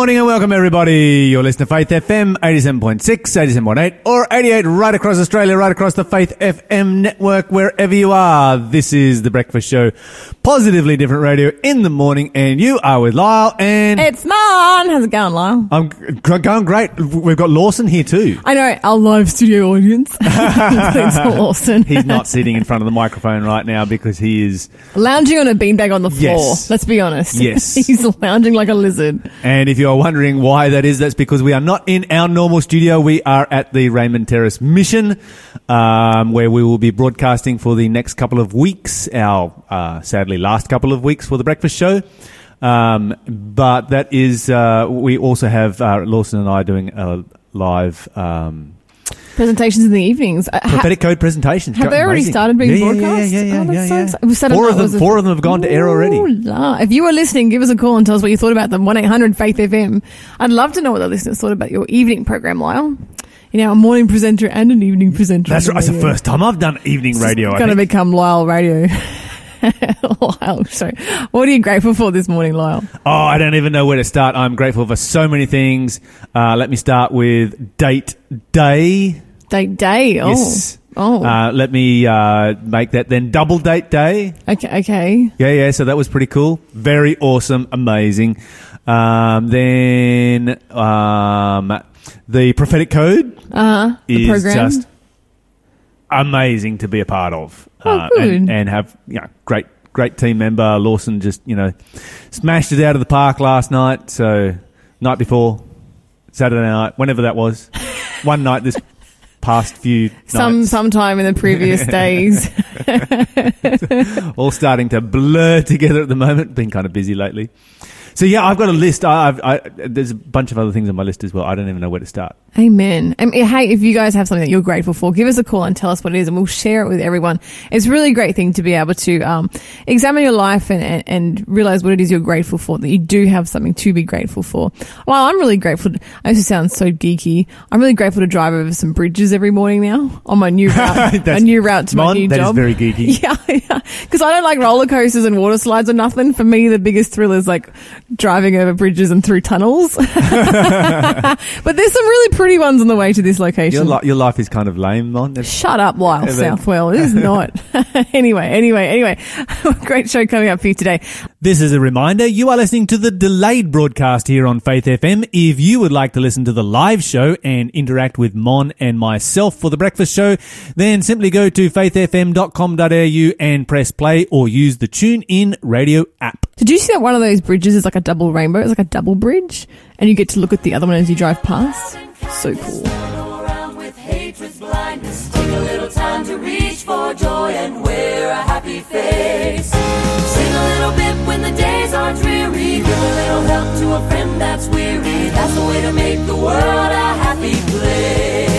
morning and welcome everybody. You're listening to Faith FM 87.6, 87.8 or 88 right across Australia, right across the Faith FM network, wherever you are. This is The Breakfast Show, positively different radio in the morning and you are with Lyle and It's Mon. How's it going, Lyle? I'm g- going great. We've got Lawson here too. I know our live studio audience. It's Lawson. He's not sitting in front of the microphone right now because he is, lounging on a beanbag on the floor. Yes. Let's be honest. Yes. He's lounging like a lizard. and if you're wondering why that is, that's because we are not in our normal studio. We are at the Raymond Terrace Mission, um, where we will be broadcasting for the next couple of weeks, our uh, sadly last couple of weeks for the breakfast show. Um, but that is, uh, we also have uh, Lawson and I doing a live um, Presentations in the evenings. Uh, ha- prophetic code presentations. have they already Amazing. started being yeah, yeah, broadcast? Yeah, yeah, yeah. Oh, that's yeah, so yeah. exciting. Was Saturday Four of them, four of them have gone to air already. La. If you were listening, give us a call and tell us what you thought about them. 1 800 Faith FM. I'd love to know what the listeners thought about your evening program, Lyle. You know, a morning presenter and an evening presenter. That's right. It's the first time I've done evening radio. I Going to become Lyle Radio. Lyle, sorry. What are you grateful for this morning, Lyle? Oh, I don't even know where to start. I'm grateful for so many things. Uh, let me start with date day. Date day. Oh. Yes. Oh. Uh, let me uh, make that then double date day. okay. Okay. Yeah, yeah. So that was pretty cool. Very awesome. Amazing. Um, then um, the prophetic code Uh. The is program. just amazing to be a part of. Oh, Uh, and, and have you know, great great team member Lawson just you know smashed it out of the park last night. So night before Saturday night, whenever that was, one night this past few Some nights, sometime in the previous days. all starting to blur together at the moment. Been kind of busy lately. So yeah, I've got a list. I, I've, I, there's a bunch of other things on my list as well. I don't even know where to start. Amen. I mean, hey, if you guys have something that you're grateful for, give us a call and tell us what it is, and we'll share it with everyone. It's a really great thing to be able to um, examine your life and, and, and realize what it is you're grateful for. That you do have something to be grateful for. Well, I'm really grateful. To, I used to sound so geeky. I'm really grateful to drive over some bridges every morning now on my new route. a new route to my Mon, new that is job. very geeky. Yeah, yeah. Because I don't like roller coasters and water slides or nothing. For me, the biggest thrill is like driving over bridges and through tunnels. but there's some really pretty ones on the way to this Your, location. li- your life is kind of lame, Mon. Shut up, Lyle Yeah, but- Southwell. It is not. anyway, anyway, anyway. Great show coming up for you today. This is a reminder you are listening to the delayed broadcast here on Faith FM. If you would like to listen to the live show and interact with Mon and myself for the breakfast show, then simply go to faithfm.com.au and press play or use the Tune In radio app. Did you see that one of those bridges is like a double rainbow? It's like a double bridge, and you get to look at the other one as you drive past. So cool. That's the way to make the world a happy place.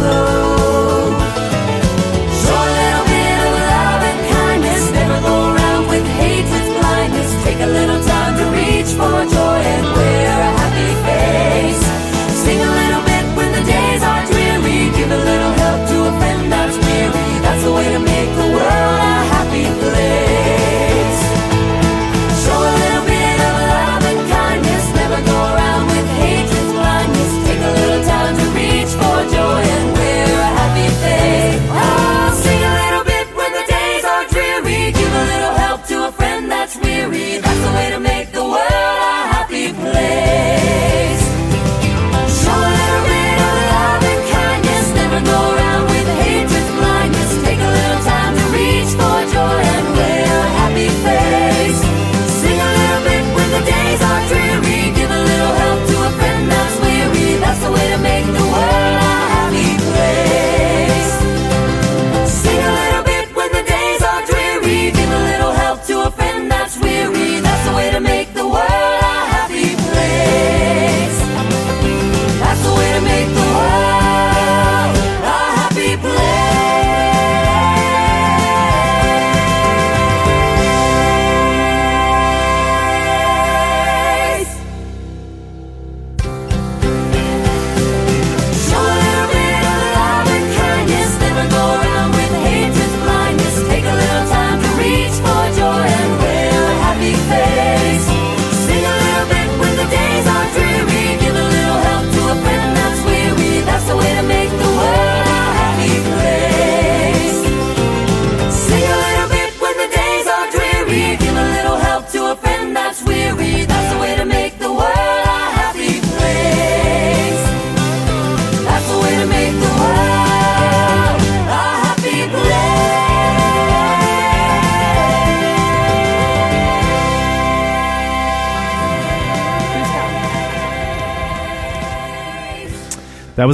Beneath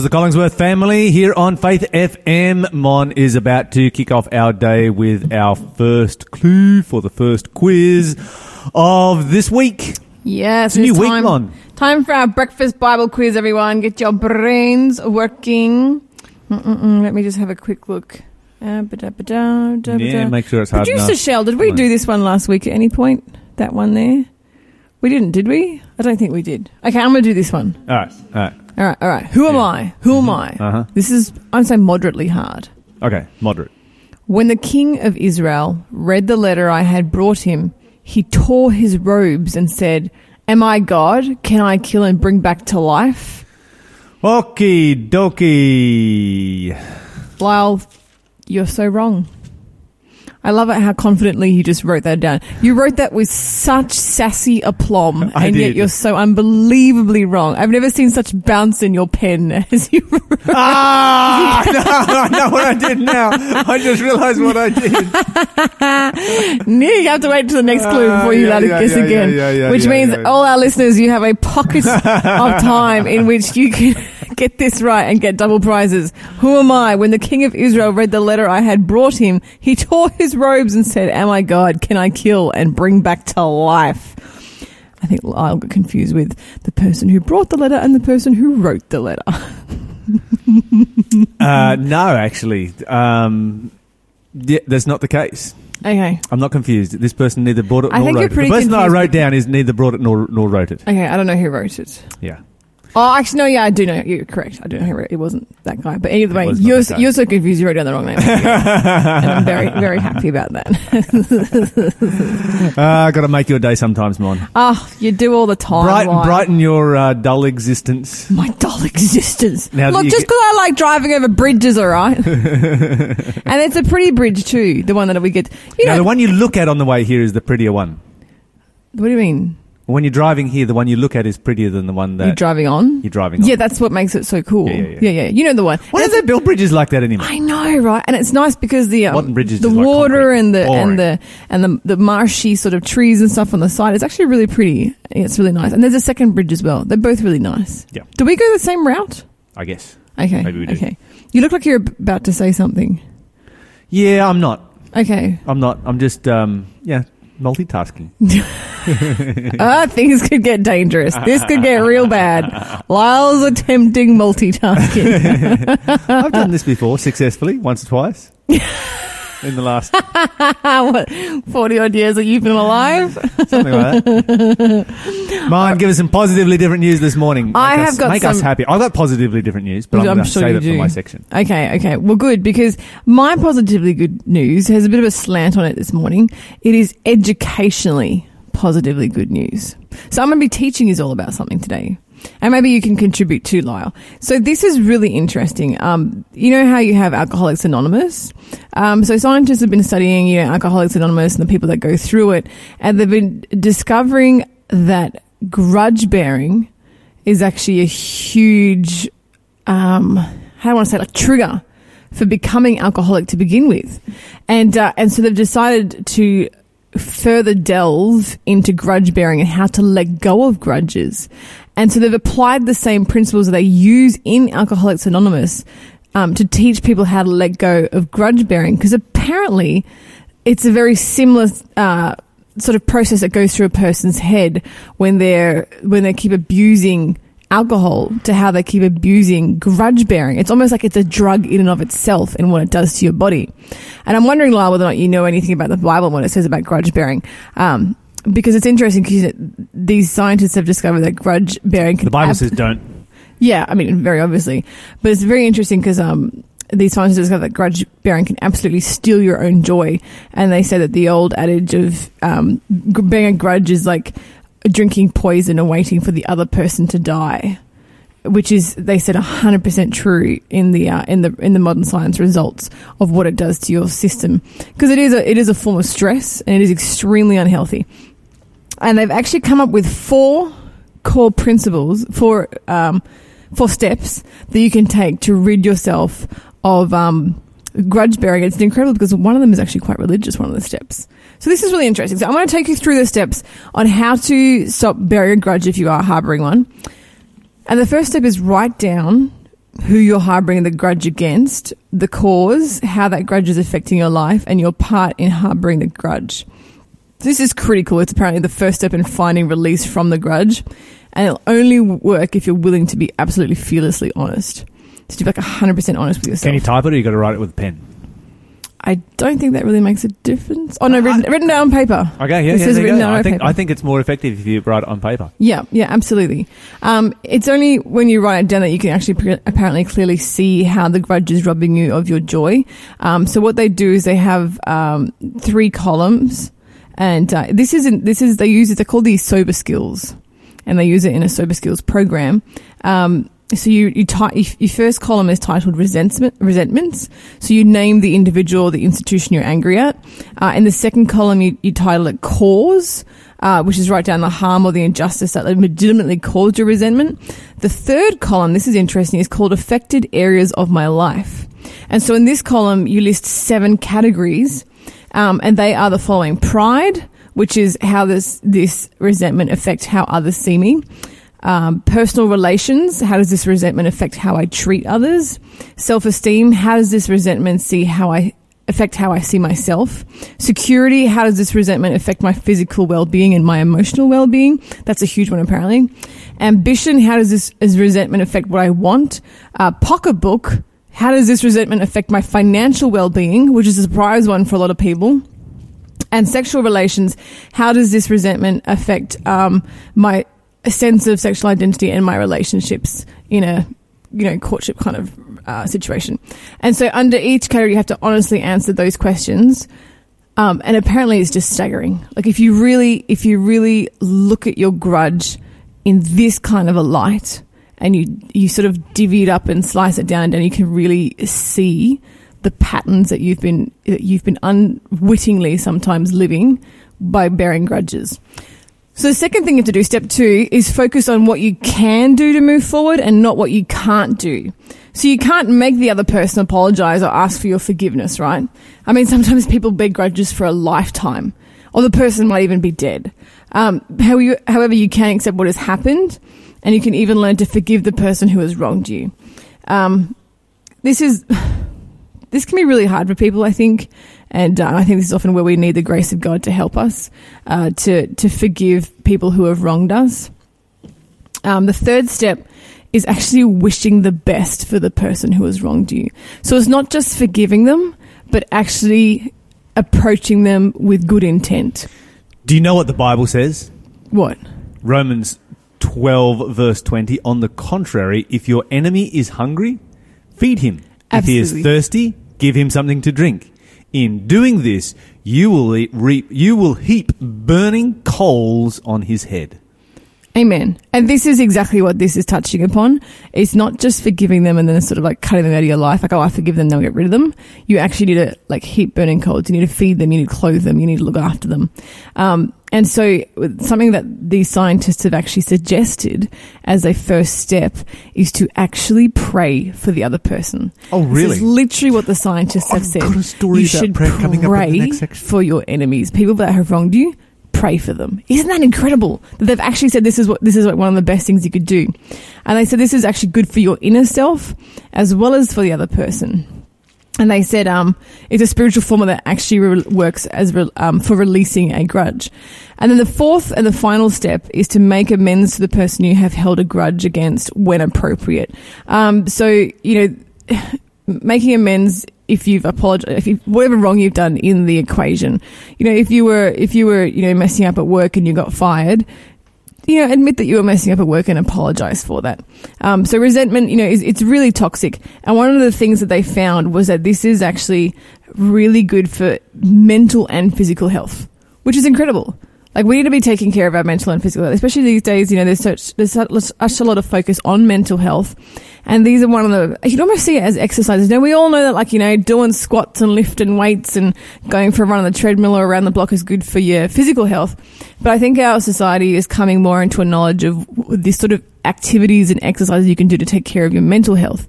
the Collingsworth family here on Faith FM. Mon is about to kick off our day with our first clue for the first quiz of this week. Yes, It's a new week, Mon. Time for our breakfast Bible quiz, everyone. Get your brains working. Mm-mm-mm. Let me just have a quick look. Uh, ba-da-ba-da, da-ba-da. Yeah, make sure it's hard Producer enough. Shell, did we do this one last week at any point? That one there? We didn't, did we? I don't think we did. Okay, I'm going to do this one. All right, all right. All right, all right. Who am. I? Who am I? Uh-huh. This is, I'm say, moderately hard. Okay, moderate. When the king of Israel read the letter I had brought him, he tore his robes and said, Am I God? Can I kill and bring back to life? Okie dokie. Lyle, you're so wrong. I love it how confidently you just wrote that down. You wrote that with such sassy aplomb, I and yet you're so unbelievably wrong. I've never seen such bounce in your pen as you wrote. ah, no, I know what I did now. I just realised what I did. You have to wait till the next clue Ah, before you yeah, allow to yeah, guess yeah, again. which means all our listeners, you have a pocket of time in which you can get this right and get double prizes. Who am I? When the king of Israel read the letter I had brought him, he tore his robes and said, Am I God? Can I kill and bring back to life? I think I'll get confused with the person who brought the letter and the person who wrote the letter. Uh, no, actually, um, yeah, that's not the case. Okay. I'm not confused. This person neither brought it I nor think wrote it. The person that I wrote down is neither brought it nor nor wrote it. Okay, I don't know who wrote it. Yeah. Oh, actually, no, yeah, I do know. You're correct. I do know who it. It wasn't that guy. But either way, was not you're, that guy. you're so confused you wrote down the wrong name. and I'm very, very happy about that. Uh, got to make your day sometimes, Mon. Oh, you do all the time. Brighten, brighten your uh, dull existence. My dull existence. Now that Look, you just get- because I like driving over bridges, all right? and it's a pretty bridge, too, the one that we get. You now, know, the one you look at on the way here is the prettier one. what do you mean? When you're driving here, the one you look at is prettier than the one that You're driving on? you're driving on. Yeah, that's what makes it so cool. Yeah, yeah, yeah. yeah. You know the one. Why do they build bridges like that anymore? I know, right? And it's nice because the um, bridges the is like water and the Boring. and the and the the marshy sort of trees and stuff on the side. It's actually really pretty. It's really nice. And there's a second bridge as well. They're both really nice. Yeah. Do we go the same route? I guess. Okay. Maybe we do. Okay. You look like you're about to say something. Yeah, I'm not. Okay. I'm not. I'm just, um, yeah, multitasking. Ah, things could get dangerous. This could get real bad. Lyle's attempting multitasking. I've done this before successfully, once or twice. In the last what, 40 odd years that you've been alive? something like that. Mine, give us some positively different news this morning. Make I us, have got make us happy. I've got positively different news, but I'm, I'm going to sure save it for my section. Okay, okay. Well, good because my positively good news has a bit of a slant on it this morning. It is educationally positively good news. So I'm going to be teaching you all about something today. And maybe you can contribute too, Lyle. So this is really interesting. Um, you know how you have Alcoholics Anonymous? Um, so scientists have been studying, you know, Alcoholics Anonymous and the people that go through it, and they've been discovering that grudge bearing is actually a huge um, how do I want to say, like trigger for becoming alcoholic to begin with, and uh, and so they've decided to further delve into grudge bearing and how to let go of grudges, and so they've applied the same principles that they use in Alcoholics Anonymous um, to teach people how to let go of grudge bearing because apparently it's a very similar. Uh, sort of process that goes through a person's head when they're when they keep abusing alcohol to how they keep abusing grudge bearing. It's almost like it's a drug in and of itself and what it does to your body. And I'm wondering, Lyle, whether or not you know anything about the Bible and what it says about grudge bearing. Um, because it's interesting because these scientists have discovered that grudge bearing can The Bible ab- says don't. yeah, I mean, very obviously. But it's very interesting because um, these scientists discovered that grudge bearing can absolutely steal your own joy. And they say that the old adage of um, gr- bearing a grudge is like drinking poison and waiting for the other person to die. Which is, they said, hundred percent true in the uh, in the in the modern science results of what it does to your system, because it is a it is a form of stress and it is extremely unhealthy and they've actually come up with four core principles, four um, four steps that you can take to rid yourself of um, grudge bearing. It's incredible because one of them is actually quite religious. One of the steps. So this is really interesting. So I'm going to take you through the steps on how to stop bearing a grudge if you are harboring one. And the first step is write down who you're harboring the grudge against, the cause, how that grudge is affecting your life, and your part in harboring the grudge. This is critical. It's apparently the first step in finding release from the grudge, and it'll only work if you're willing to be absolutely fearlessly honest. So to be like 100% honest with yourself. Can you type it or you got to write it with a pen? I don't think that really makes a difference. Oh no, written, written down on paper. Okay, yeah, This yeah, is written down I on think paper. I think it's more effective if you write it on paper. Yeah, yeah, absolutely. Um, it's only when you write it down that you can actually pre- apparently clearly see how the grudge is robbing you of your joy. Um, so what they do is they have um, three columns, and uh, this isn't this is they use it. They call these sober skills, and they use it in a sober skills program. Um, so you you ti- your first column is titled resentment resentments. So you name the individual, the institution you're angry at. Uh, in the second column, you, you title it cause, uh, which is write down the harm or the injustice that legitimately caused your resentment. The third column, this is interesting, is called affected areas of my life. And so in this column, you list seven categories, um, and they are the following: pride, which is how this this resentment affects how others see me. Um, personal relations, how does this resentment affect how I treat others? Self esteem, how does this resentment see how I affect how I see myself? Security, how does this resentment affect my physical well being and my emotional well being? That's a huge one apparently. Ambition, how does this is resentment affect what I want? Uh, pocketbook, how does this resentment affect my financial well being, which is a surprise one for a lot of people? and sexual relations? How does this resentment affect um, my sense of sexual identity and my relationships in a you know courtship kind of uh, situation? And so under each category you have to honestly answer those questions. Um, and apparently it's just staggering. Like if you really if you really look at your grudge in this kind of a light and you you sort of divvy it up and slice it down and you can really see the patterns that you've been that you've been unwittingly sometimes living by bearing grudges. So the second thing you have to do, step two, is focus on what you can do to move forward and not what you can't do. So you can't make the other person apologize or ask for your forgiveness, right? I mean, sometimes people bear grudges for a lifetime, or the person might even be dead. Um, however, you can accept what has happened, and you can even learn to forgive the person who has wronged you. Um, this is this can be really hard for people, I think, and uh, I think this is often where we need the grace of God to help us uh, to to forgive people who have wronged us. Um, the third step is actually wishing the best for the person who has wronged you. So it's not just forgiving them, but actually approaching them with good intent. Do you know what the Bible says? What? Romans 12, verse 20. On the contrary, if your enemy is hungry, feed him. If he is thirsty, give him something to drink. In doing this, you will eat, reap, you will heap burning coals on his head. Amen. And this is exactly what this is touching upon. It's not just forgiving them and then sort of like cutting them out of your life, like, oh, I forgive them, then I'll get rid of them. You actually need to like heap burning coals. You need to feed them. You need to clothe them. You need to look after them. Um, and so something that these scientists have actually suggested as a first step is to actually pray for the other person. Oh, This really? is literally what the scientists have I've said. got a story you about should prayer coming up in the pray for your enemies, people that have wronged you. Pray for them. Isn't that incredible? That they've actually said this is what this is like one of the best things you could do, and they said this is actually good for your inner self as well as for the other person. And they said um, it's a spiritual formula that actually re- works as re- um, for releasing a grudge. And then the fourth and the final step is to make amends to the person you have held a grudge against when appropriate. Um, so you know, making amends if you've apologized, if you, whatever wrong you've done in the equation. You know, if you were if you were you know messing up at work and you got fired, you know, admit that you were messing up at work and apologize for that. Um, so resentment, you know, is it's really toxic. And one of the things that they found was that this is actually really good for mental and physical health, which is incredible. Like we need to be taking care of our mental and physical health, especially these days. You know, there's such there's such a lot of focus on mental health, and these are one of the you can almost see it as exercises. Now we all know that, like you know, doing squats and lifting weights and going for a run on the treadmill or around the block is good for your physical health. But I think our society is coming more into a knowledge of this sort of activities and exercises you can do to take care of your mental health,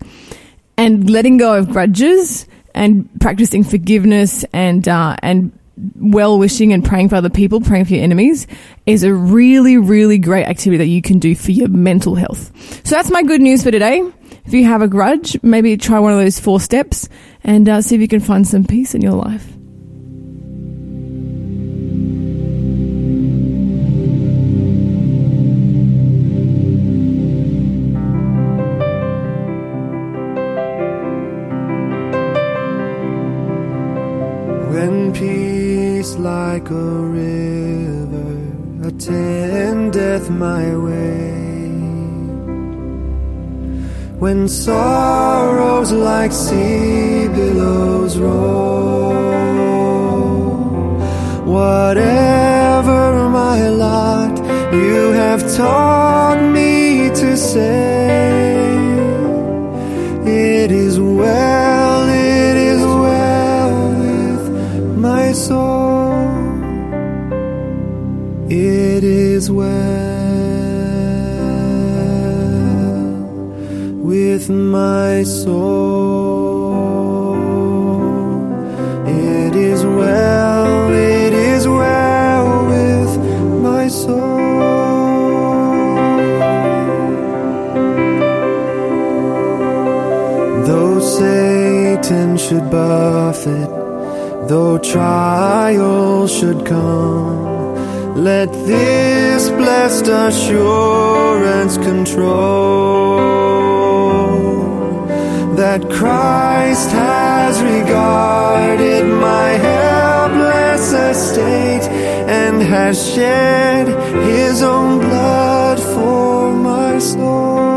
and letting go of grudges and practicing forgiveness and uh, and well wishing and praying for other people, praying for your enemies, is a really, really great activity that you can do for your mental health. So that's my good news for today. if you have a grudge, maybe try one of those four steps and uh, see if you can find some peace in your life. Like a river attendeth my way, when sorrows like sea billows roll, whatever my lot, you have taught me to say, my soul. It is well, it is well with my soul. Though Satan should buffet, though trial should come, let this blessed assurance control that Christ has regarded my helpless estate and has shed his own blood for my soul.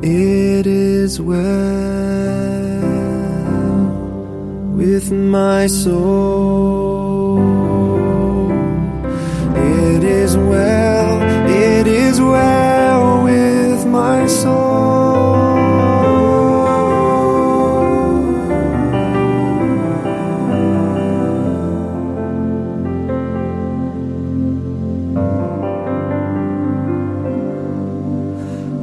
It is well with my soul. It is well, well with my soul.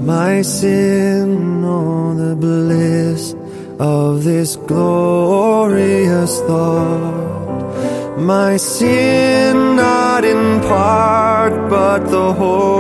My sin, oh, the bliss of this glorious thought. My sin, not in part, but the whole,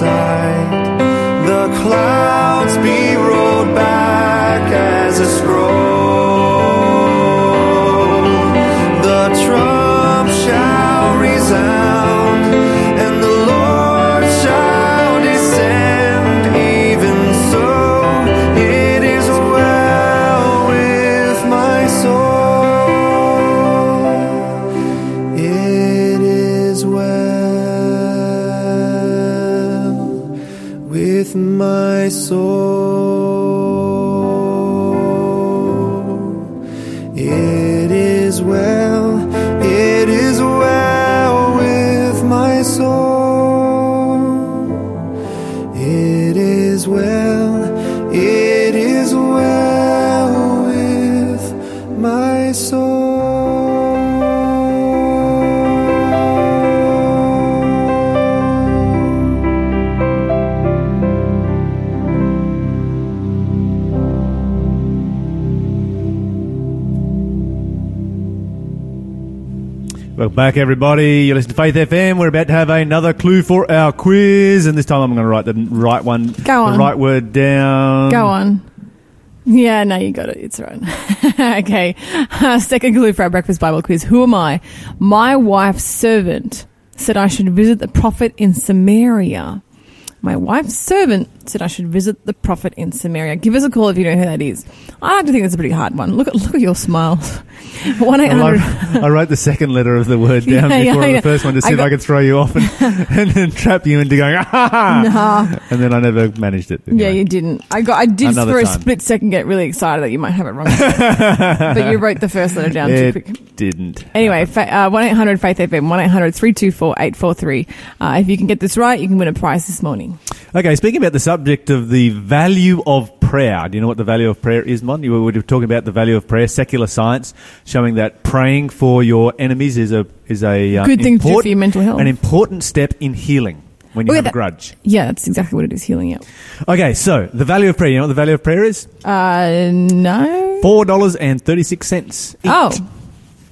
be my Welcome back, everybody. You're listening to Faith FM. We're about to have another clue for our quiz, and this time I'm going to write the right one, Go on. the right word down. Go on. Yeah, no, you got it. It's right. okay. Uh, second clue for our breakfast Bible quiz. Who am I? My wife's servant said I should visit the prophet in Samaria. My wife's servant said I should visit the prophet in Samaria. Give us a call if you know who that is. I like to think it's a pretty hard one. Look at look at your smile. One eight I, hundred. wrote- I wrote the second letter of the word down Yeah, yeah, before the first one to see I if I could throw you off and, and then trap you into going, ah, ha, ha. Nah. and then I never managed it. Yeah, you didn't. I got. I did Another for a split second get really excited that you might have it wrong, but you wrote the first letter down too quick. Didn't. Anyway, uh, one eight hundred Faith FM one 824 Uh If you can get this right, you can win a prize this morning. Okay, speaking about the subject of the value of prayer, do you know what the value of prayer is, Mon? You were we were talking about the value of prayer, secular science showing that praying for your enemies is a is a uh, Good thing to do for your mental health. An important step in healing when you yeah, have a grudge. Yeah, that's exactly what it is. Healing up. Okay, so the value of prayer. You know what the value of prayer is? Uh, no. Four dollars and thirty six cents. Oh,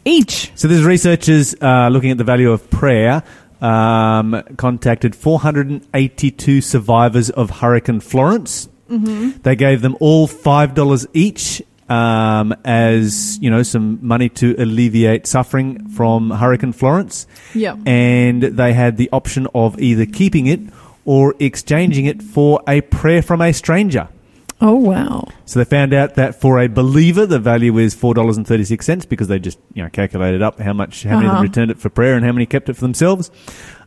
each. So there's researchers uh, looking at the value of prayer. Um, contacted 482 survivors of Hurricane Florence. Mm-hmm. They gave them all five dollars each um, as you know some money to alleviate suffering from Hurricane Florence. Yep. And they had the option of either keeping it or exchanging it for a prayer from a stranger. Oh wow. So they found out that for a believer, the value is four dollars and thirty six cents because they just you know calculated up how much how many of Uh-huh. them returned it for prayer and how many kept it for themselves.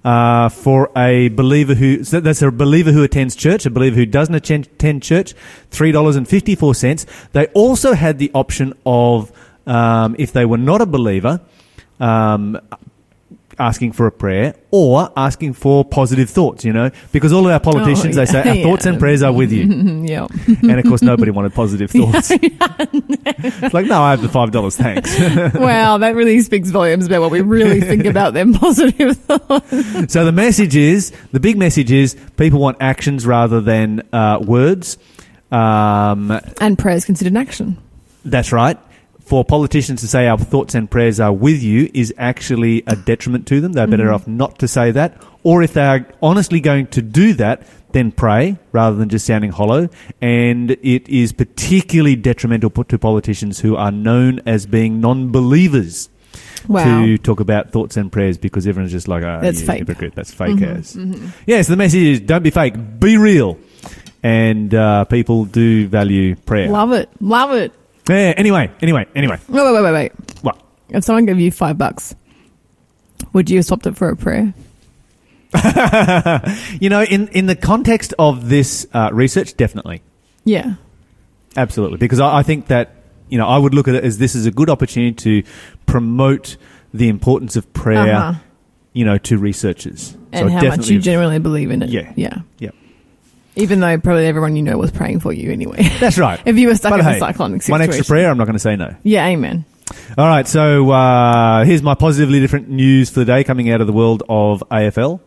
Uh, for a believer who so that's a believer who attends church, a believer who doesn't attend, attend church, three dollars and fifty four cents. They also had the option of um, if they were not a believer. Um, asking for a prayer or asking for positive thoughts, you know, because all of our politicians, Oh, they say, yeah. our thoughts and prayers are with you. yeah. and of course, nobody wanted positive thoughts. it's like, no, I have the five dollars, thanks. wow, that really speaks volumes about what we really think about them positive thoughts. so the message is, the big message is, people want actions rather than uh, words. Um, And prayer is considered an action. that's right. For politicians to say our thoughts and prayers are with you is actually a detriment to them. They're better off not to say that. Or if they are honestly going to do that, then pray rather than just sounding hollow. And it is particularly detrimental to politicians who are known as being non-believers. Wow. to talk about thoughts and prayers because everyone's just like, oh, That's fake. Mm-hmm, hypocrite. That's fake as. Yeah, so the message is don't be fake, be real. And uh, people do value prayer. Love it. Love it. Yeah, anyway, anyway, anyway. Wait, wait, wait, wait, wait. What? If someone gave you five bucks, would you have swapped it for a prayer? You know, in, in the context of this uh, research, definitely. Yeah. Absolutely. Because I, I think that, you know, I would look at it as this is a good opportunity to promote the importance of prayer, Uh-huh. you know, to researchers. And So how much definitely- you genuinely believe in it. Yeah. Yeah. Yeah. Even though probably everyone you know was praying for you anyway. That's right. if you were stuck But in hey, a cyclonic situation. One extra prayer, I'm not going to say no. Yeah, amen. All right, so uh, here's my positively different news for the day coming out of the world of AFL.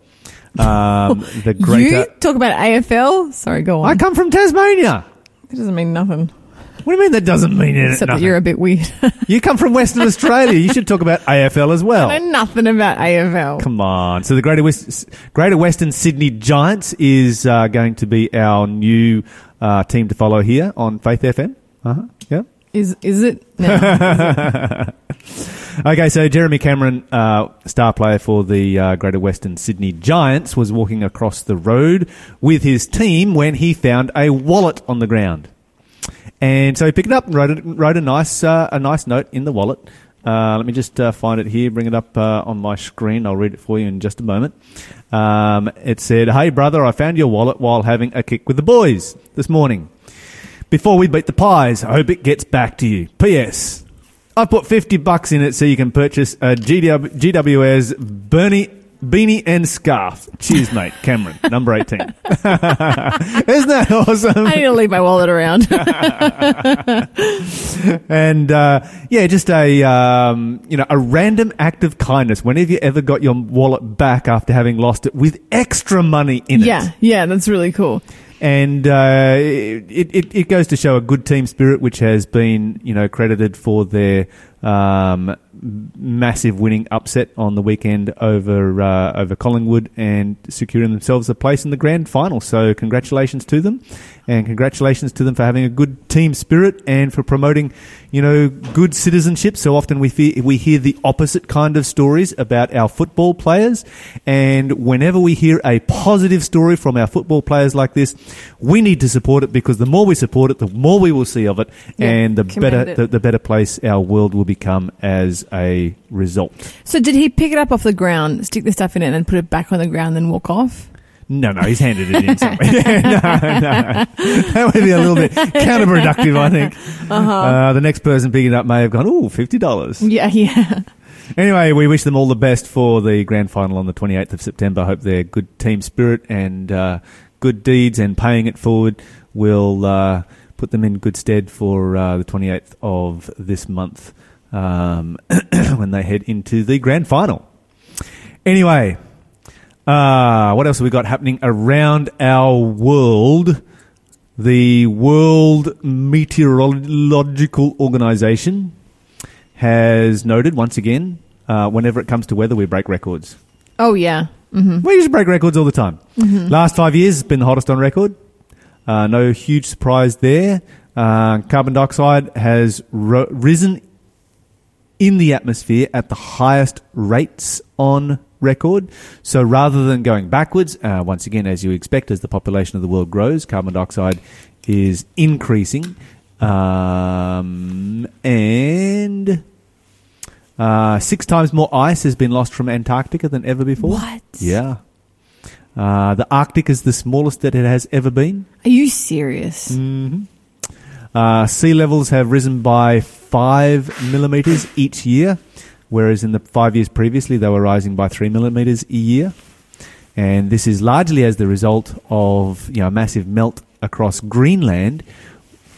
Um, the greater. You talk about AFL? Sorry, go on. I come from Tasmania. It doesn't mean nothing. What do you mean that doesn't mean it? Except that you're a bit weird. You come from Western Australia. You should talk about AFL as well. I know nothing about AFL. Come on. So the Greater, West, Greater Western Sydney Giants is uh, going to be our new uh, team to follow here on Faith FM. Uh-huh. Yeah. Is is it? No. Okay, so Jeremy Cameron, uh, star player for the uh, Greater Western Sydney Giants, was walking across the road with his team when he found a wallet on the ground. And so he picked it up and wrote a, wrote a nice uh, a nice note in the wallet. Uh, let me just uh, find it here, bring it up uh, on my screen. I'll read it for you in just a moment. Um, it said, "Hey brother, I found your wallet while having a kick with the boys this morning. Before we beat the pies, I hope it gets back to you. P.S. I put 50 bucks in it so you can purchase a GW, GWS Bernie beanie and scarf. Cheers, mate. Cameron, number 18. Isn't that awesome? I need to leave my wallet around. And uh, yeah, just a um, you know a random act of kindness. Whenever you ever got your wallet back after having lost it with extra money in it. yeah, yeah, that's really cool. and uh, it, it it goes to show a good team spirit, which has been you know credited for their um, massive winning upset on the weekend over uh, over Collingwood and securing themselves a place in the grand final. So congratulations to them, and congratulations to them for having a good team spirit and for promoting, you know, good citizenship. So often we fe- we hear the opposite kind of stories about our football players, and whenever we hear a positive story from our football players like this, we need to support it because the more we support it, the more we will see of it, Yeah, and the better the, the better place our world will become as a result. So did he pick it up off the ground, stick the stuff in it, and put it back on the ground, then walk off? No, no, he's handed it in somewhere. no, no, that would be a little bit counterproductive. I think uh the next person picking it up may have gone, "Ooh, fifty dollars." Yeah, yeah. Anyway, we wish them all the best for the grand final on the 28th of September. Hope their good team spirit and uh, good deeds and paying it forward will uh, put them in good stead for uh, the 28th of this month um, when they head into the grand final. Anyway, uh, what else have we got happening around our world? The World Meteorological Organization has noted once again, uh, whenever it comes to weather, we break records. Oh yeah. We used to break records all the time. Last five years has been the hottest on record. Uh, no huge surprise there. Uh, carbon dioxide has ro- risen in the atmosphere at the highest rates on record. So rather than going backwards, uh, once again, as you expect, as the population of the world grows, carbon dioxide is increasing. Um, and uh, six times more ice has been lost from Antarctica than ever before. What? Yeah. Uh, the Arctic is the smallest that it has ever been. Are you serious? Mm. Uh, sea levels have risen by five millimeters each year, whereas in the five years previously they were rising by three millimeters a year. And this is largely as the result of you know massive melt across Greenland,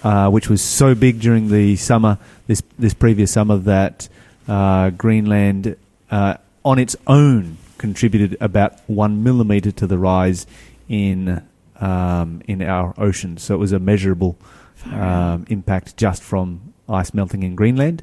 uh, which was so big during the summer this this previous summer that uh, Greenland uh, on its own contributed about one millimeter to the rise in um, in our oceans. So it was a measurable um, impact just from ice melting in Greenland.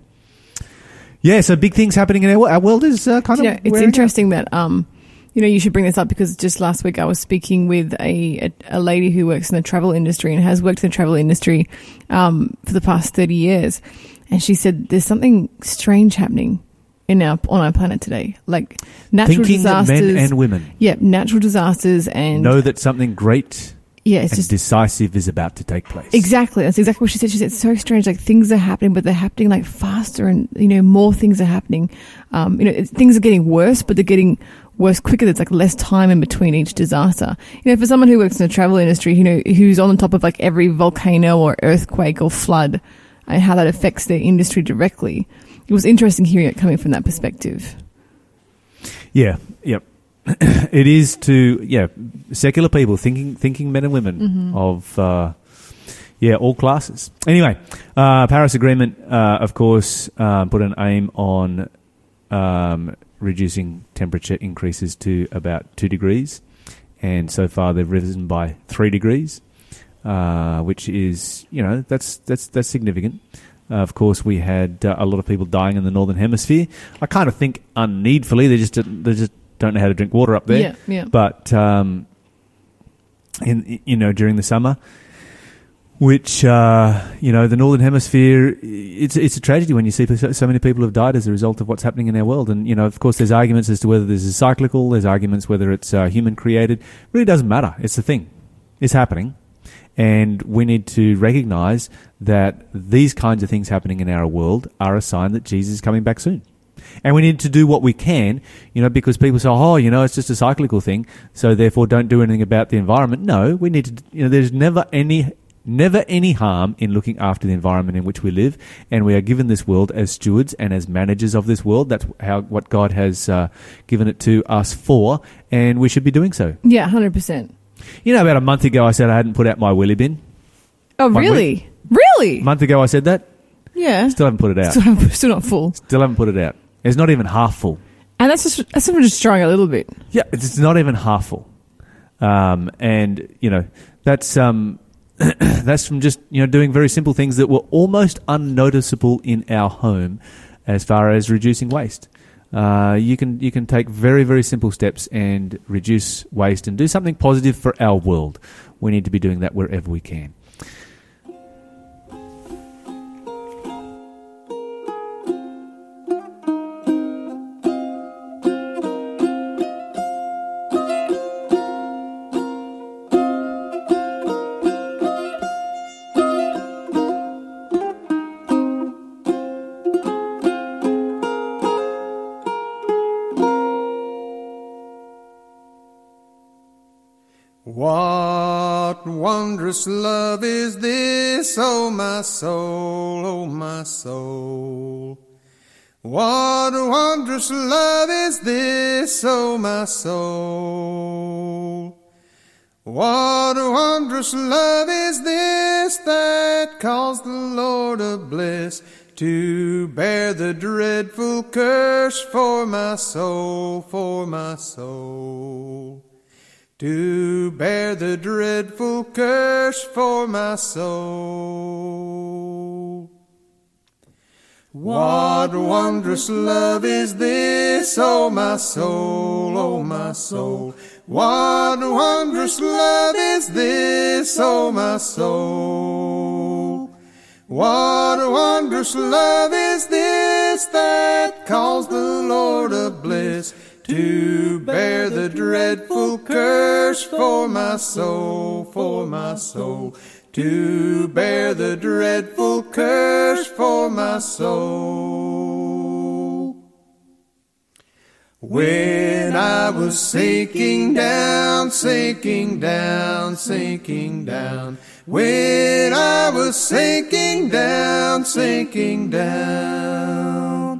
Yeah, so big things happening in our, our world is uh, kind you of. know, it's out. interesting that um, you know, you should bring this up because just last week I was speaking with a, a, a lady who works in the travel industry and has worked in the travel industry um, for the past 30 years. And she said there's something strange happening in our on our planet today. Like natural Thinking disasters. men and women yeah, natural disasters and know that something great yeah, it's and just decisive is about to take place. Exactly. That's exactly what she said. She said it's so strange. Like things are happening, but they're happening like faster, and you know more things are happening. Um, you know things are getting worse, but they're getting worse quicker. There's like less time in between each disaster. You know, for someone who works in the travel industry, you know, who's on the top of like every volcano or earthquake or flood, and how that affects their industry directly. It was interesting hearing it coming from that perspective. Yeah, yep. it is to yeah secular people thinking thinking men and women Mm-hmm. of uh, yeah all classes. Anyway, uh, Paris Agreement, uh, of course, uh, put an aim on um, reducing temperature increases to about two degrees, and so far they've risen by three degrees, uh, which is you know that's that's that's significant. Uh, of course, we had uh, a lot of people dying in the northern hemisphere. I kind of think unneedfully. They just they just don't know how to drink water up there. Yeah, yeah. But um, in you know during the summer, which uh, you know the northern hemisphere, it's it's a tragedy when you see so, many people have died as a result of what's happening in our world. And you know, of course, there's arguments as to whether this is cyclical. There's arguments whether it's uh, human created. really doesn't matter. It's the thing. It's happening. And we need to recognize that these kinds of things happening in our world are a sign that Jesus is coming back soon. And we need to do what we can, you know, because people say, oh, you know, it's just a cyclical thing, so therefore don't do anything about the environment. No, we need to, you know, there's never any, never any harm in looking after the environment in which we live. And we are given this world as stewards and as managers of this world. That's how, what God has uh, given it to us for, and we should be doing so. Yeah, hundred percent. You know, about a month ago, I said I hadn't put out my willy bin. Oh, One really? Really? A month ago, I said that. yeah. Still haven't put it out. Still, still not full. Still haven't put it out. It's not even half full. And that's just that's someone just trying a little bit. Yeah, it's not even half full. Um, and you know that's um, that's from just you know doing very simple things that were almost unnoticeable in our home as far as reducing waste. Uh, you can you can take very very simple steps and reduce waste and do something positive for our world. We need to be doing that wherever we can. Wondrous love is this, oh my soul, oh my soul? What wondrous love is this, oh my soul? What wondrous love is this that calls the Lord of bliss to bear the dreadful curse for my soul, for my soul? To bear the dreadful curse for my soul. What wondrous love is this, oh my soul, oh my soul? What wondrous love is this, oh my soul? What wondrous love is this that calls the Lord of bliss to bear the dreadful curse for my soul, for my soul, to bear the dreadful curse for my soul. When I was sinking down, sinking down, sinking down, when I was sinking down, sinking down.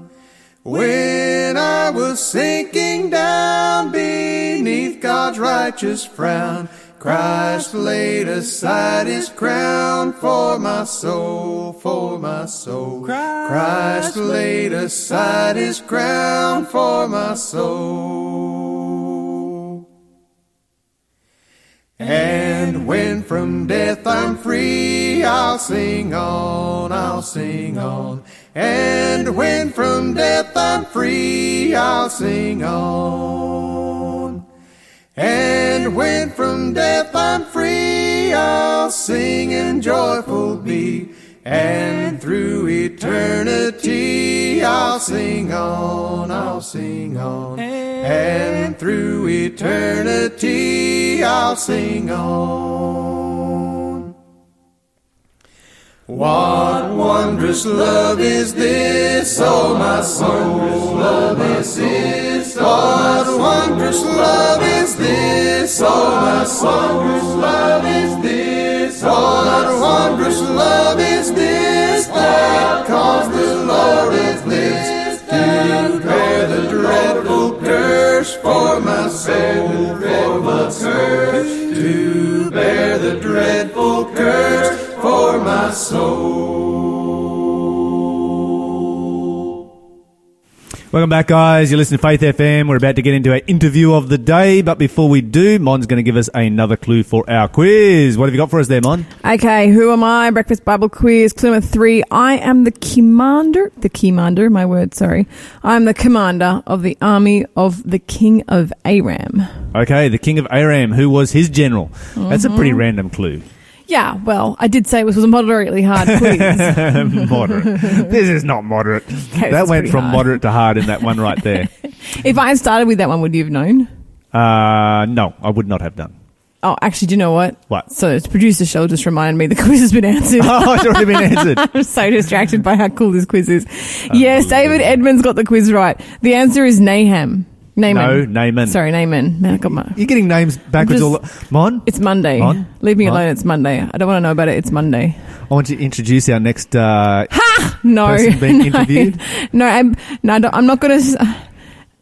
When I was sinking down beneath God's righteous frown, Christ laid aside his crown for my soul, for my soul. Christ laid aside his crown for my soul. And when from death I'm free, I'll sing on, I'll sing on. And when from death I'm free, I'll sing on. And when from death I'm free, I'll sing and joyful be. And through eternity, I'll sing on, I'll sing on. And through eternity, I'll sing on. What wondrous love is this, oh my soul, love is this. What wondrous love is this, oh my soul, love is this. What wondrous love is this that calls the Lord of bliss to bear the dreadful curse for my soul, for my curse, to bear the dreadful curse my soul. Welcome back, guys. You're listening to Faith FM. We're about to get into our interview of the day, but before we do, Mon's going to give us another clue for our quiz. What have you got for us there, Mon? Okay, who am I? Breakfast Bible quiz. Clue number three. I am the commander, the commander, my word, sorry. I'm the commander of the army of the king of Aram. Okay, the king of Aram. Who was his general? That's a pretty mm-hmm. random clue. Yeah, well, I did say it was a moderately hard quiz. moderate. this is not moderate. that it's went pretty from hard. moderate to hard in that one right there. if I had started with that one, would you have known? Uh, no, I would not have done. Oh, actually, do you know what? What? So, it's producer Shell just reminded me the quiz has been answered. Oh, it's already been answered. I'm so distracted by how cool this quiz is. Yes, David Edmonds got the quiz right. The answer is Nahum. Naaman. No, Naaman. Sorry, Naaman. Man, I got my. You're getting names backwards I'm all Mon, It's Monday. On? Leave me On? alone. It's Monday. I don't want to know about it. It's Monday. I want you to introduce our next uh, No, person being no. interviewed. No, I'm no. I'm not going to.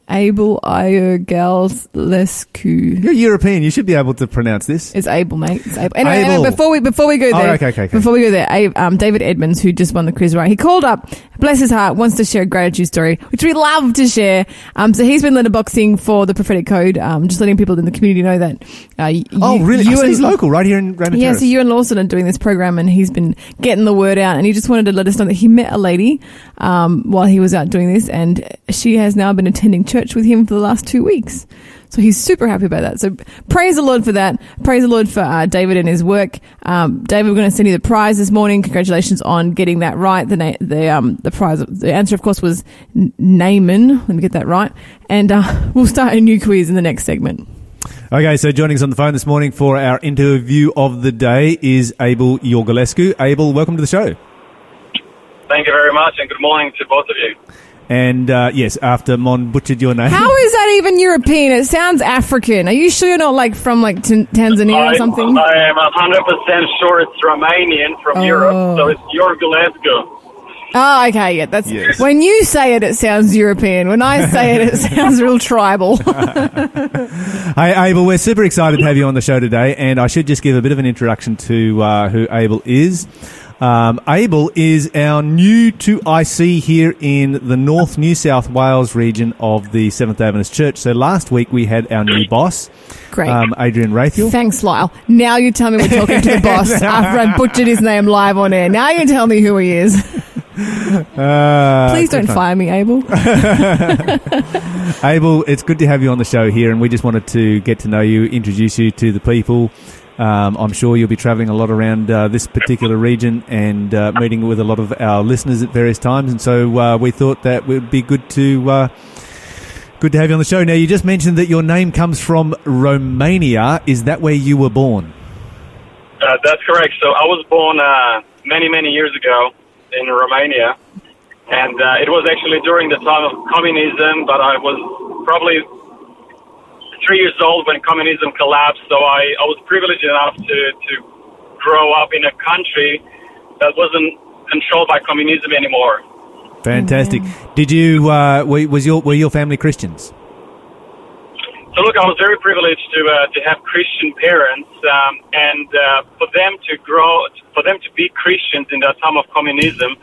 Abel Iogalescu. You're European. You should be able to pronounce this. It's Abel, mate. It's Abel. Anyway, Abel. anyway, before we before we go Oh, there, okay, okay, okay. before we go there, um, David Edmonds, who just won the quiz, right? He called up, bless his heart, wants to share a gratitude story, which we love to share. Um, so he's been letterboxing for the prophetic code, um, just letting people in the community know that. Uh, Oh, you- really? You Oh, so and, he's local, right here in Raymond yeah, Terrace. so you and Lawson are doing this program, and he's been getting the word out, and he just wanted to let us know that he met a lady um, while he was out doing this, and she has now been attending church with him for the last two weeks. So he's super happy about that. So praise the Lord for that. Praise the Lord for uh, David and his work. Um, David, we're going to send you the prize this morning. Congratulations on getting that right. The na- the um the prize the answer of course was N- Naaman. Let me get that right. And uh, we'll start a new quiz in the next segment. Okay, so joining us on the phone this morning for our interview of the day is Abel Iorgulescu. Abel, welcome to the show. Thank you very much, and good morning to both of you. And uh, yes, after Mon butchered your name. How is that even European? It sounds African. Are you sure you're not like from like T- Tanzania or something? I am 100% sure it's Romanian from Oh. Europe, so it's your Glasgow. Oh, okay, yeah. That's Yes. when you say it, it sounds European. When I say it, it sounds real tribal. Hey, Abel, we're super excited to have you on the show today, and I should just give a bit of an introduction to uh, who Abel is. Um, Abel is our new 2IC here in the North New South Wales region of the Seventh Adventist Church. So last week we had our new boss, Great. um, Adrian Raethel. Thanks, Lyle. Now you tell me we're talking to the boss after I butchered his name live on air. Now you tell me who he is. Uh, Please don't fire me, Abel. Abel, it's good to have you on the show here, and we just wanted to get to know you, introduce you to the people. Um, I'm sure you'll be travelling a lot around uh, this particular region and uh, meeting with a lot of our listeners at various times, and so uh, we thought that would be good to uh, good to have you on the show. Now, you just mentioned that your name comes from Romania. Is that where you were born? Uh, that's correct. So I was born uh, many, many years ago in Romania, and it was actually during the time of communism, but I was probably three years old when communism collapsed, so I, I was privileged enough to, to grow up in a country that wasn't controlled by communism anymore. Fantastic. Did you uh, was your were your family Christians? So look, I was very privileged to uh, to have Christian parents, um, and uh, for them to grow, for them to be Christians in that time of communism,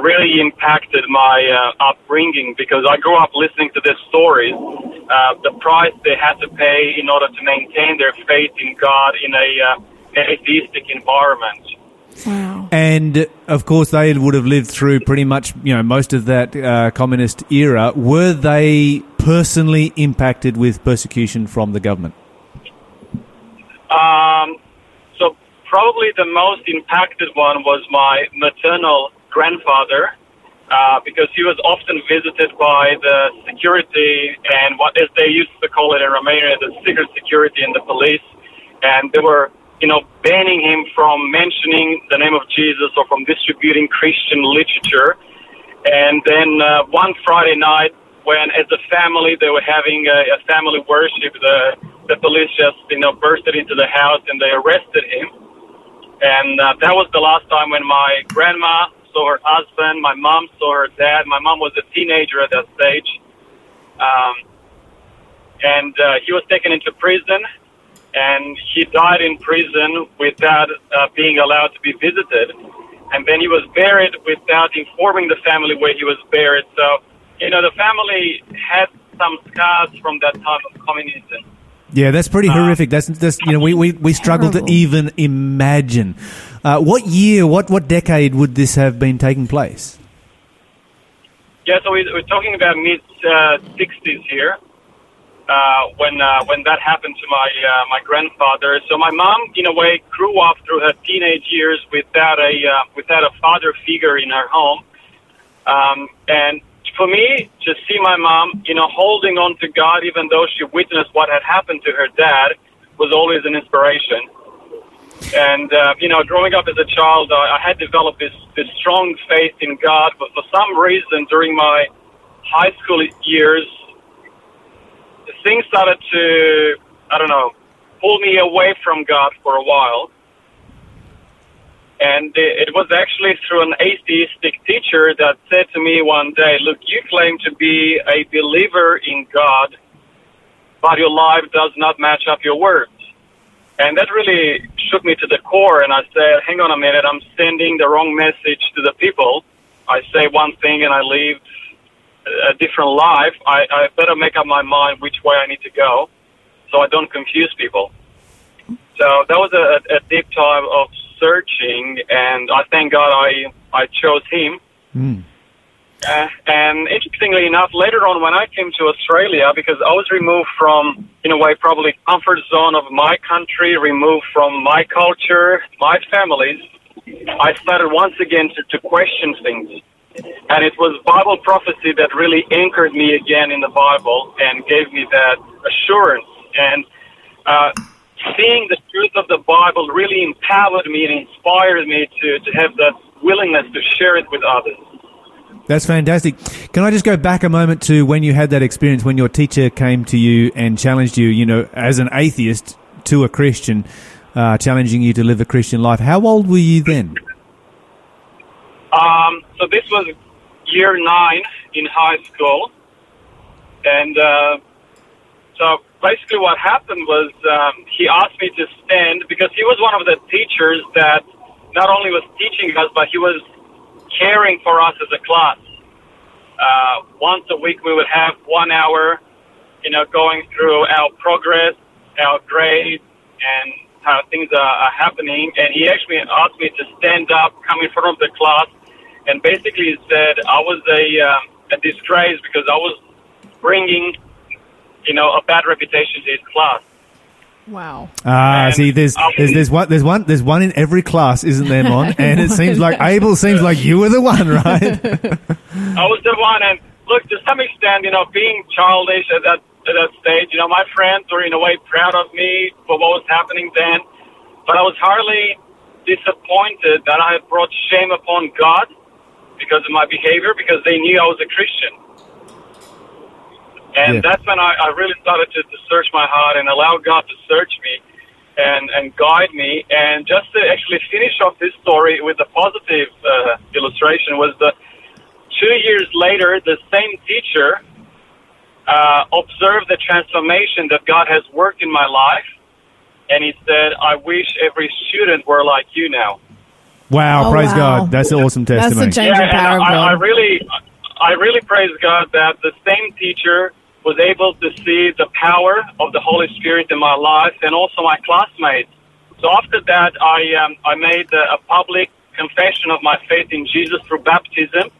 really impacted my uh, upbringing because I grew up listening to their stories, uh, the price they had to pay in order to maintain their faith in God in a uh, atheistic environment. Wow. And of course, they would have lived through pretty much, you know, most of that uh, communist era. Were they personally impacted with persecution from the government? Um, so probably the most impacted one was my maternal grandfather, uh, because he was often visited by the security and what as they used to call it in Romania, the secret security and the police, and they were, you know, banning him from mentioning the name of Jesus or from distributing Christian literature. And then uh, one Friday night, when as a family they were having a, a family worship, the the police just you know bursted into the house and they arrested him. And uh, that was the last time when my grandma saw her husband, my mom saw her dad. My mom was a teenager at that stage, um, and uh, he was taken into prison, and he died in prison without uh, being allowed to be visited. And then he was buried without informing the family where he was buried. So, you know, the family had some scars from that time of communism. Yeah, that's pretty horrific. That's, that's you know, we, we, we struggle to even imagine. Uh, what year, what, what decade would this have been taking place? Yeah, so we, we're talking about mid uh, '60s here. Uh, when uh, when that happened to my uh, my grandfather, so my mom, in a way, grew up through her teenage years without a uh, without a father figure in her home. Um, and for me, to see my mom, you know, holding on to God, even though she witnessed what had happened to her dad, was always an inspiration. And uh, you know, growing up as a child, I, I had developed this this strong faith in God. But for some reason, during my high school years, things started to I don't know pull me away from God for a while. And it was actually through an atheistic teacher that said to me one day, Look, you claim to be a believer in God, but your life does not match up your words. And that really shook me to the core. And I said, Hang on a minute, I'm sending the wrong message to the people. I say one thing and I leave a different life. I, I better make up my mind which way I need to go so I don't confuse people. So that was a, a deep time of searching, and I thank God I I chose him. Hmm. Uh, and interestingly enough, later on when I came to Australia, because I was removed from, in a way, probably comfort zone of my country, removed from my culture, my families, I started once again to, to question things. And it was Bible prophecy that really anchored me again in the Bible and gave me that assurance. And uh, seeing the truth of the Bible really empowered me and inspired me to, to have that willingness to share it with others. That's fantastic. Can I just go back a moment to when you had that experience when your teacher came to you and challenged you, you know, as an atheist to a Christian, uh, challenging you to live a Christian life? How old were you then? Um, so this was year nine in high school, and uh, so basically what happened was um, he asked me to stand because he was one of the teachers that not only was teaching us, but he was caring for us as a class. Uh, once a week, we would have one hour, you know, going through our progress, our grades, and how things are, are happening. And he actually asked me to stand up, come in front of the class, and basically said I was a, um, a disgrace because I was bringing, you know, a bad reputation to his class. Wow. Ah, And see, there's, I there's there's one there's one there's one in every class, isn't there, Mon? And it seems like Abel seems like you were the one, right? I was the one, and look, to some extent, you know, being childish at that at that stage, you know, my friends were in a way proud of me for what was happening then, but I was hardly disappointed that I had brought shame upon God because of my behavior, because they knew I was a Christian. And Yeah. that's when I, I really started to, to search my heart and allow God to search me and, and guide me. And just to actually finish off this story with a positive uh, illustration was that two years later, the same teacher uh, observed the transformation that God has worked in my life. And he said, I wish every student were like you now. Wow, Oh, praise wow. God. That's an awesome testimony. That's testimony. the change of and power of I, I really, I really praise God that the same teacher was able to see the power of the Holy Spirit in my life, and also my classmates. So after that, I um, I made a, a public confession of my faith in Jesus through baptism,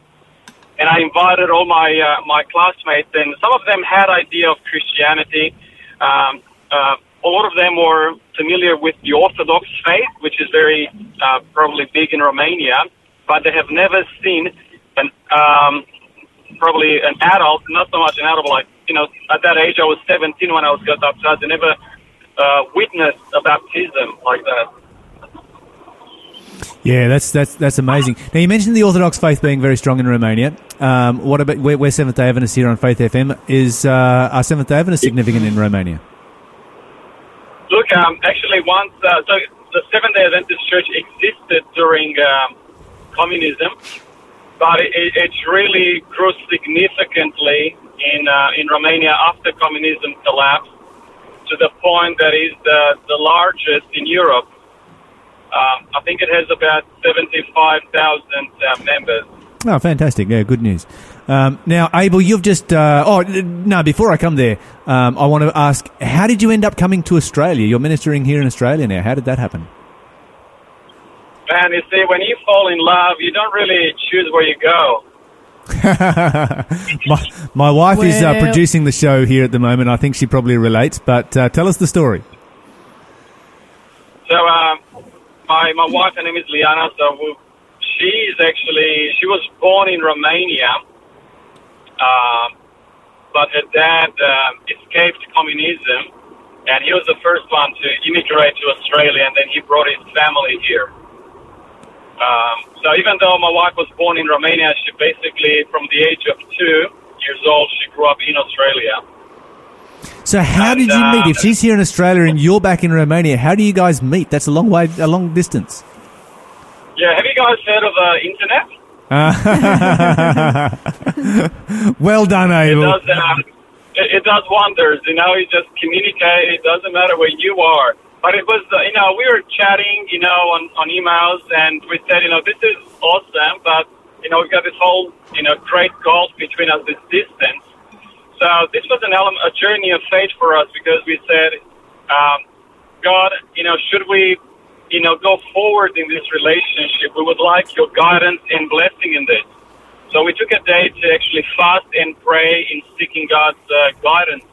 and I invited all my uh, my classmates, and some of them had idea of Christianity. Um, uh, a lot of them were familiar with the Orthodox faith, which is very uh, probably big in Romania, but they have never seen an um, probably an adult, not so much an adult, like you know, at that age I was 17 when I was got baptized. I never uh, witnessed a baptism like that. Yeah, that's that's that's amazing. Now you mentioned the Orthodox faith being very strong in Romania. Um, what about we're, we're Seventh Day Adventists here on Faith FM? Is uh, are Seventh Day Adventists significant in Romania? Look, um, actually, once uh, so the Seventh Day Adventist Church existed during um, communism, but it, it it really grew significantly in uh, in Romania after communism collapsed to the point that is the the largest in Europe. Um, I think it has about seventy five thousand uh, members. Oh, fantastic! Yeah, good news. Um, now, Abel, you've just uh, oh no. Before I come there, um, I want to ask: How did you end up coming to Australia? You're ministering here in Australia now. How did that happen? And you see, when you fall in love, you don't really choose where you go. my, my wife is uh, producing the show here at the moment. I think she probably relates. But uh, tell us the story. So, um, my my wife, her name is Liana. So, we, she's actually she was born in Romania, um, but her dad um, escaped communism, and he was the first one to immigrate to Australia, and then he brought his family here. Um, so, even though my wife was born in Romania, she basically, from the age of two years old, she grew up in Australia. So, how And, did you meet? uh, If she's here in Australia and you're back in Romania, how do you guys meet? That's a long way, a long distance. Yeah, have you guys heard of uh, internet? well done, It Abel. does. Uh, it, it does wonders. You know, you just communicate. It doesn't matter where you are. But it was, uh, you know, we were chatting, you know, on, on emails, and we said, you know, this is awesome, but you know, we've got this whole, you know, great gulf between us, this distance. So this was an element, a journey of faith for us because we said, um, God, you know, should we, you know, go forward in this relationship? We would like your guidance and blessing in this. So we took a day to actually fast and pray in seeking God's uh, guidance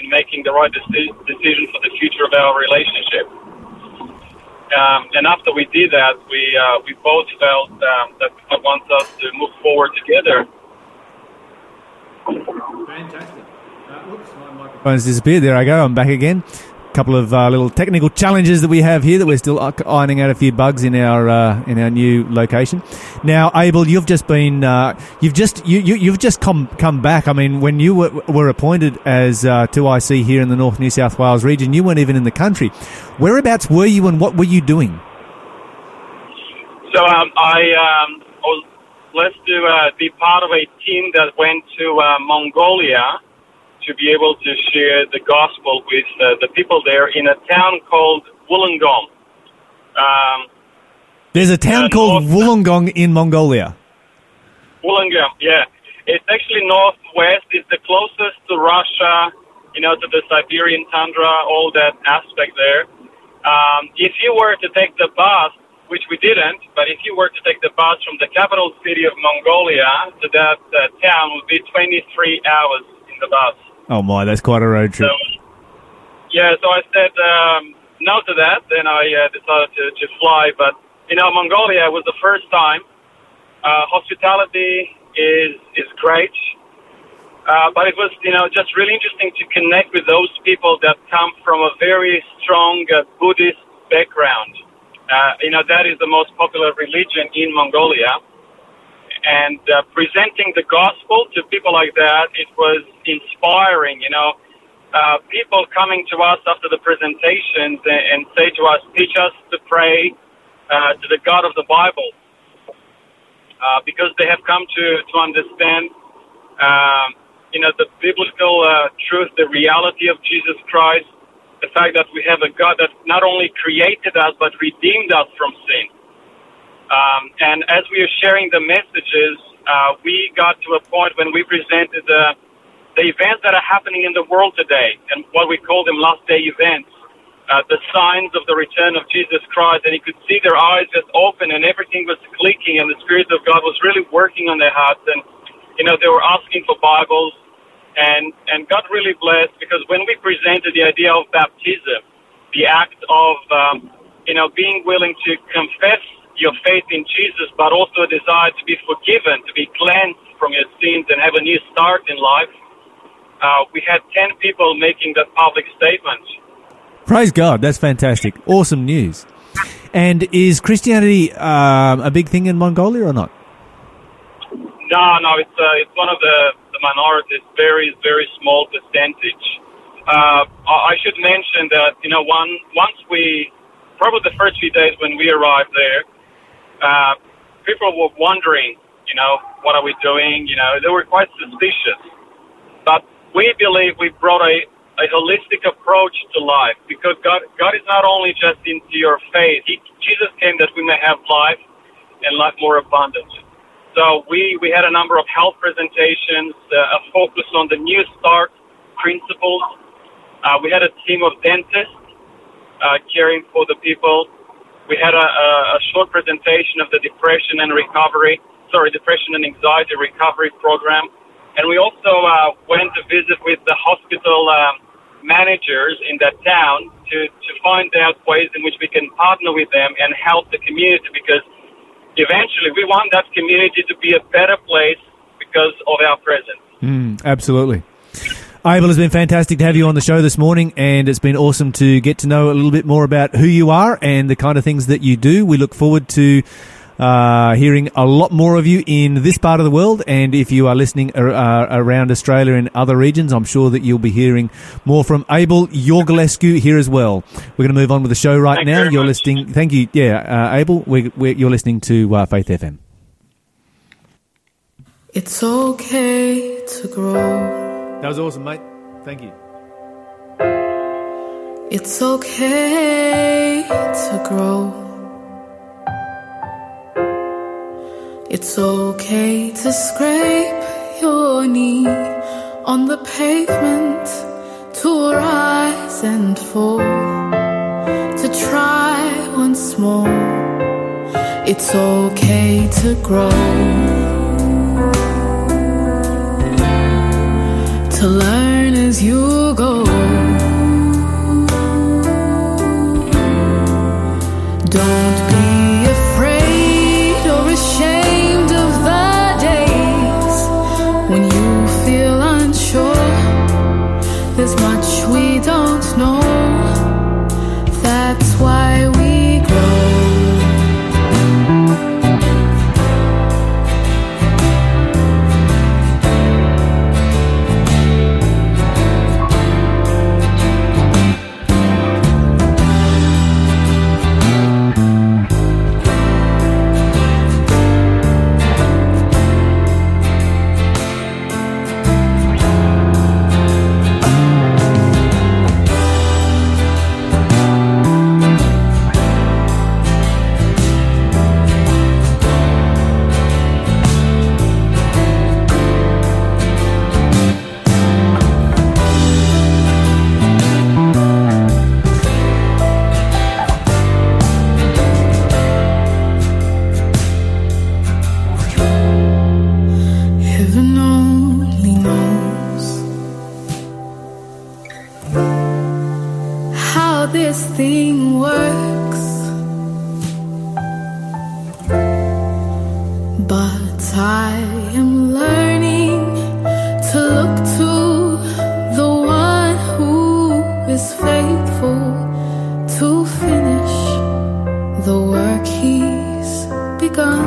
in making the right deci- decision for the future of our relationship. Um, and after we did that, we uh, we both felt um, that God wants us to move forward together. Fantastic. Uh, oops, my microphone's disappeared. There I go. I'm back again. Couple of uh, little technical challenges that we have here that we're still ironing out a few bugs in our uh, in our new location. Now, Abel, you've just been uh, you've just you, you you've just come come back. I mean, when you were, were appointed as uh, 2IC here in the North New South Wales region, you weren't even in the country. Whereabouts were you, and what were you doing? So um, I um, was blessed to uh, be part of a team that went to uh, Mongolia to be able to share the gospel with uh, the people there in a town called Ulaangom. Um, There's a town called north- Wollongong in Mongolia. Wollongong, yeah. It's actually northwest. It's the closest to Russia, you know, to the Siberian tundra, all that aspect there. Um, if you were to take the bus, which we didn't, but if you were to take the bus from the capital city of Mongolia to that uh, town, would be 23 hours in the bus. Oh my, that's quite a road trip. So, yeah, so I said um, no to that, and I uh, decided to, to fly. But you know, Mongolia was the first time. Uh, hospitality is is great, uh, but it was you know just really interesting to connect with those people that come from a very strong uh, Buddhist background. Uh, you know that is the most popular religion in Mongolia and uh, presenting the gospel to people like that, it was inspiring. You know, uh, people coming to us after the presentations and, and say to us, "Teach us to pray uh, to the God of the Bible," uh, because they have come to to understand, um, you know, the biblical uh, truth, the reality of Jesus Christ, the fact that we have a God that not only created us but redeemed us from sin. Um, and as we are sharing the messages, uh, we got to a point when we presented the, the events that are happening in the world today and what we call them last day events, uh, the signs of the return of Jesus Christ. And you could see their eyes just open and everything was clicking and the Spirit of God was really working on their hearts. And, you know, they were asking for Bibles and, and God really blessed because when we presented the idea of baptism, the act of, um, you know, being willing to confess your faith in Jesus, but also a desire to be forgiven, to be cleansed from your sins, and have a new start in life. Uh, we had 10 people making that public statement. Praise God, that's fantastic. Awesome news. And is Christianity um, a big thing in Mongolia or not? No, no, it's uh, it's one of the, the minorities, very very small percentage. Uh, I I should mention that you know one once we probably the first few days when we arrived there, uh, people were wondering, you know, what are we doing? You know, they were quite suspicious. But we believe we brought a, a holistic approach to life because God, God is not only just into your faith. He, Jesus came that we may have life and life more abundantly. So we, we had a number of health presentations, uh, a focus on the New Start principles. Uh, we had a team of dentists uh, caring for the people we had a, a, short presentation of the depression and recovery, sorry, depression and anxiety recovery program. And we also uh, went to visit with the hospital um, managers in that town to, to find out ways in which we can partner with them and help the community because eventually we want that community to be a better place because of our presence. Mm, absolutely. Abel, it's been fantastic to have you on the show this morning, and it's been awesome to get to know a little bit more about who you are and the kind of things that you do. We look forward to uh, hearing a lot more of you in this part of the world. And if you are listening ar- uh, around Australia and other regions, I'm sure that you'll be hearing more from Abel Iorgulescu here as well. We're going to move on with the show right Thank now. You're much. listening. Thank you. Yeah, uh, Abel, we we you're listening to uh, Faith FM. It's okay to grow. That was awesome, mate. Thank you. It's okay to grow. It's okay to scrape your knee on the pavement, to rise and fall, to try once more. It's okay to grow. To learn as you go. Don't the he's begun.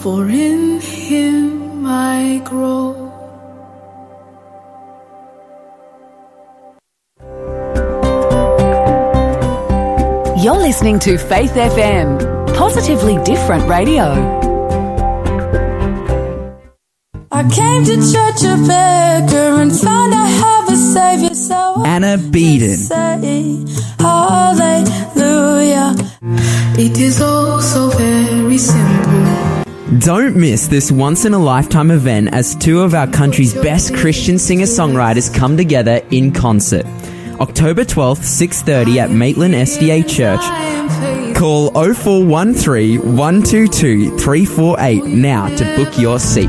For in him I grow. You're listening to Faith FM, positively different radio. I came to church a beggar and found I have a savior. Anna say hallelujah. It is all so very simple. Don't miss this once in a lifetime event as two of our country's best Christian singer-songwriters come together in concert. October 12th, 6:30 at Maitland SDA Church. I am faithful. Call 0413 122 348 now to book your seat.